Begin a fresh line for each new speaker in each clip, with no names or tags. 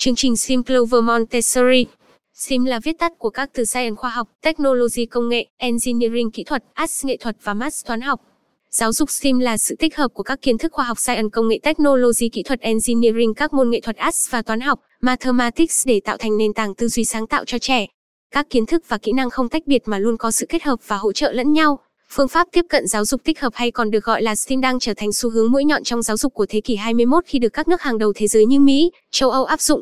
Chương trình STEM Clover Montessori Sim là viết tắt của các từ Science khoa học, Technology công nghệ, Engineering kỹ thuật, Arts nghệ thuật và Math toán học. Giáo dục Sim là sự tích hợp của các kiến thức khoa học Science công nghệ Technology kỹ thuật Engineering các môn nghệ thuật Arts và toán học, Mathematics để tạo thành nền tảng tư duy sáng tạo cho trẻ. Các kiến thức và kỹ năng không tách biệt mà luôn có sự kết hợp và hỗ trợ lẫn nhau. Phương pháp tiếp cận giáo dục tích hợp hay còn được gọi là STEAM đang trở thành xu hướng mũi nhọn trong giáo dục của thế kỷ 21 khi được các nước hàng đầu thế giới như Mỹ, châu Âu áp dụng.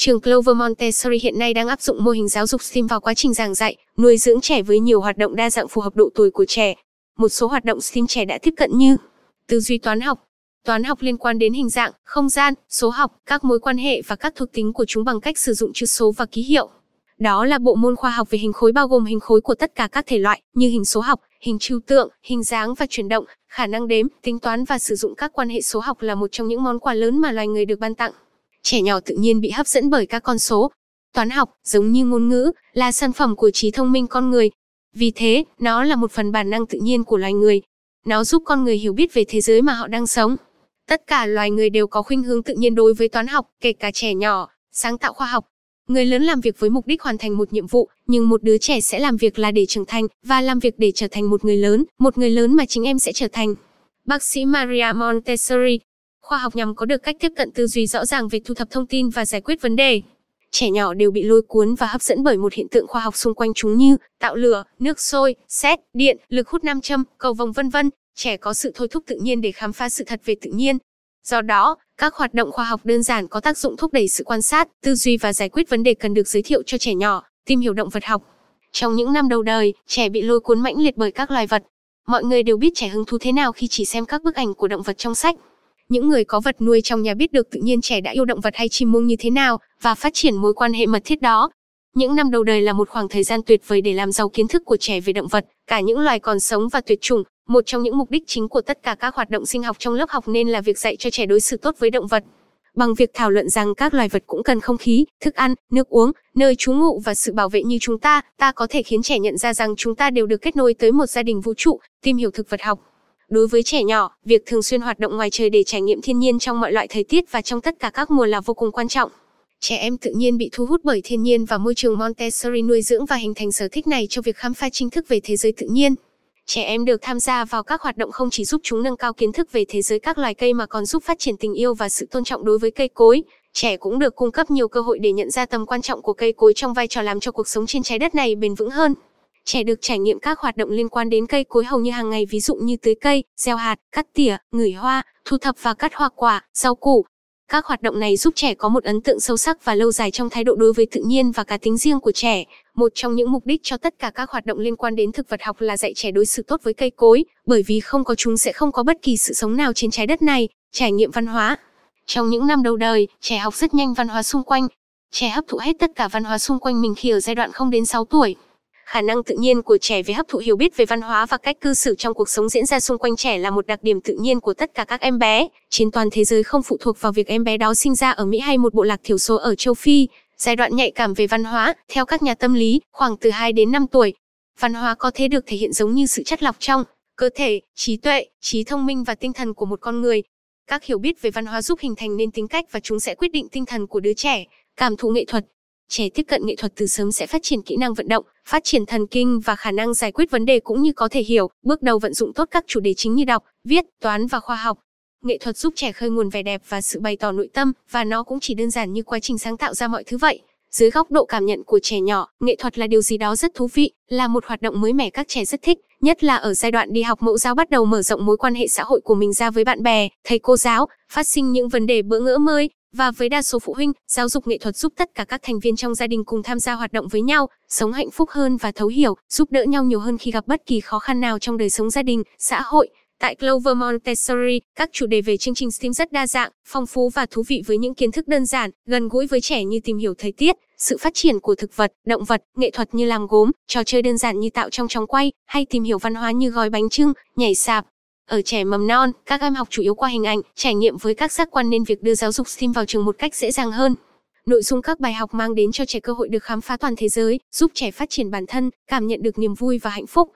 Trường Clover Montessori hiện nay đang áp dụng mô hình giáo dục STEAM vào quá trình giảng dạy, nuôi dưỡng trẻ với nhiều hoạt động đa dạng phù hợp độ tuổi của trẻ. Một số hoạt động STEAM trẻ đã tiếp cận như tư duy toán học, toán học liên quan đến hình dạng, không gian, số học, các mối quan hệ và các thuộc tính của chúng bằng cách sử dụng chữ số và ký hiệu. Đó là bộ môn khoa học về hình khối bao gồm hình khối của tất cả các thể loại như hình số học, hình trừu tượng, hình dáng và chuyển động, khả năng đếm, tính toán và sử dụng các quan hệ số học là một trong những món quà lớn mà loài người được ban tặng. Trẻ nhỏ tự nhiên bị hấp dẫn bởi các con số. Toán học, giống như ngôn ngữ, là sản phẩm của trí thông minh con người. Vì thế, nó là một phần bản năng tự nhiên của loài người. Nó giúp con người hiểu biết về thế giới mà họ đang sống. Tất cả loài người đều có khuynh hướng tự nhiên đối với toán học, kể cả trẻ nhỏ, sáng tạo khoa học, Người lớn làm việc với mục đích hoàn thành một nhiệm vụ, nhưng một đứa trẻ sẽ làm việc là để trưởng thành và làm việc để trở thành một người lớn, một người lớn mà chính em sẽ trở thành. Bác sĩ Maria Montessori Khoa học nhằm có được cách tiếp cận tư duy rõ ràng về thu thập thông tin và giải quyết vấn đề. Trẻ nhỏ đều bị lôi cuốn và hấp dẫn bởi một hiện tượng khoa học xung quanh chúng như tạo lửa, nước sôi, sét, điện, lực hút nam châm, cầu vồng vân vân. Trẻ có sự thôi thúc tự nhiên để khám phá sự thật về tự nhiên, Do đó, các hoạt động khoa học đơn giản có tác dụng thúc đẩy sự quan sát, tư duy và giải quyết vấn đề cần được giới thiệu cho trẻ nhỏ, tìm hiểu động vật học. Trong những năm đầu đời, trẻ bị lôi cuốn mãnh liệt bởi các loài vật. Mọi người đều biết trẻ hứng thú thế nào khi chỉ xem các bức ảnh của động vật trong sách. Những người có vật nuôi trong nhà biết được tự nhiên trẻ đã yêu động vật hay chim muông như thế nào và phát triển mối quan hệ mật thiết đó. Những năm đầu đời là một khoảng thời gian tuyệt vời để làm giàu kiến thức của trẻ về động vật, cả những loài còn sống và tuyệt chủng, một trong những mục đích chính của tất cả các hoạt động sinh học trong lớp học nên là việc dạy cho trẻ đối xử tốt với động vật. Bằng việc thảo luận rằng các loài vật cũng cần không khí, thức ăn, nước uống, nơi trú ngụ và sự bảo vệ như chúng ta, ta có thể khiến trẻ nhận ra rằng chúng ta đều được kết nối tới một gia đình vũ trụ, tìm hiểu thực vật học. Đối với trẻ nhỏ, việc thường xuyên hoạt động ngoài trời để trải nghiệm thiên nhiên trong mọi loại thời tiết và trong tất cả các mùa là vô cùng quan trọng. Trẻ em tự nhiên bị thu hút bởi thiên nhiên và môi trường Montessori nuôi dưỡng và hình thành sở thích này cho việc khám phá chính thức về thế giới tự nhiên. Trẻ em được tham gia vào các hoạt động không chỉ giúp chúng nâng cao kiến thức về thế giới các loài cây mà còn giúp phát triển tình yêu và sự tôn trọng đối với cây cối. Trẻ cũng được cung cấp nhiều cơ hội để nhận ra tầm quan trọng của cây cối trong vai trò làm cho cuộc sống trên trái đất này bền vững hơn. Trẻ được trải nghiệm các hoạt động liên quan đến cây cối hầu như hàng ngày ví dụ như tưới cây, gieo hạt, cắt tỉa, ngửi hoa, thu thập và cắt hoa quả, rau củ, các hoạt động này giúp trẻ có một ấn tượng sâu sắc và lâu dài trong thái độ đối với tự nhiên và cá tính riêng của trẻ. Một trong những mục đích cho tất cả các hoạt động liên quan đến thực vật học là dạy trẻ đối xử tốt với cây cối, bởi vì không có chúng sẽ không có bất kỳ sự sống nào trên trái đất này. Trải nghiệm văn hóa. Trong những năm đầu đời, trẻ học rất nhanh văn hóa xung quanh. Trẻ hấp thụ hết tất cả văn hóa xung quanh mình khi ở giai đoạn không đến 6 tuổi khả năng tự nhiên của trẻ về hấp thụ hiểu biết về văn hóa và cách cư xử trong cuộc sống diễn ra xung quanh trẻ là một đặc điểm tự nhiên của tất cả các em bé. Trên toàn thế giới không phụ thuộc vào việc em bé đó sinh ra ở Mỹ hay một bộ lạc thiểu số ở châu Phi. Giai đoạn nhạy cảm về văn hóa, theo các nhà tâm lý, khoảng từ 2 đến 5 tuổi. Văn hóa có thể được thể hiện giống như sự chất lọc trong cơ thể, trí tuệ, trí thông minh và tinh thần của một con người. Các hiểu biết về văn hóa giúp hình thành nên tính cách và chúng sẽ quyết định tinh thần của đứa trẻ, cảm thụ nghệ thuật, Trẻ tiếp cận nghệ thuật từ sớm sẽ phát triển kỹ năng vận động, phát triển thần kinh và khả năng giải quyết vấn đề cũng như có thể hiểu, bước đầu vận dụng tốt các chủ đề chính như đọc, viết, toán và khoa học. Nghệ thuật giúp trẻ khơi nguồn vẻ đẹp và sự bày tỏ nội tâm, và nó cũng chỉ đơn giản như quá trình sáng tạo ra mọi thứ vậy. Dưới góc độ cảm nhận của trẻ nhỏ, nghệ thuật là điều gì đó rất thú vị, là một hoạt động mới mẻ các trẻ rất thích, nhất là ở giai đoạn đi học mẫu giáo bắt đầu mở rộng mối quan hệ xã hội của mình ra với bạn bè, thầy cô giáo, phát sinh những vấn đề bỡ ngỡ mới, và với đa số phụ huynh, giáo dục nghệ thuật giúp tất cả các thành viên trong gia đình cùng tham gia hoạt động với nhau, sống hạnh phúc hơn và thấu hiểu, giúp đỡ nhau nhiều hơn khi gặp bất kỳ khó khăn nào trong đời sống gia đình, xã hội. Tại Clover Montessori, các chủ đề về chương trình STEAM rất đa dạng, phong phú và thú vị với những kiến thức đơn giản, gần gũi với trẻ như tìm hiểu thời tiết, sự phát triển của thực vật, động vật, nghệ thuật như làm gốm, trò chơi đơn giản như tạo trong chóng quay, hay tìm hiểu văn hóa như gói bánh trưng, nhảy sạp, ở trẻ mầm non, các em học chủ yếu qua hình ảnh, trải nghiệm với các giác quan nên việc đưa giáo dục STEAM vào trường một cách dễ dàng hơn. Nội dung các bài học mang đến cho trẻ cơ hội được khám phá toàn thế giới, giúp trẻ phát triển bản thân, cảm nhận được niềm vui và hạnh phúc.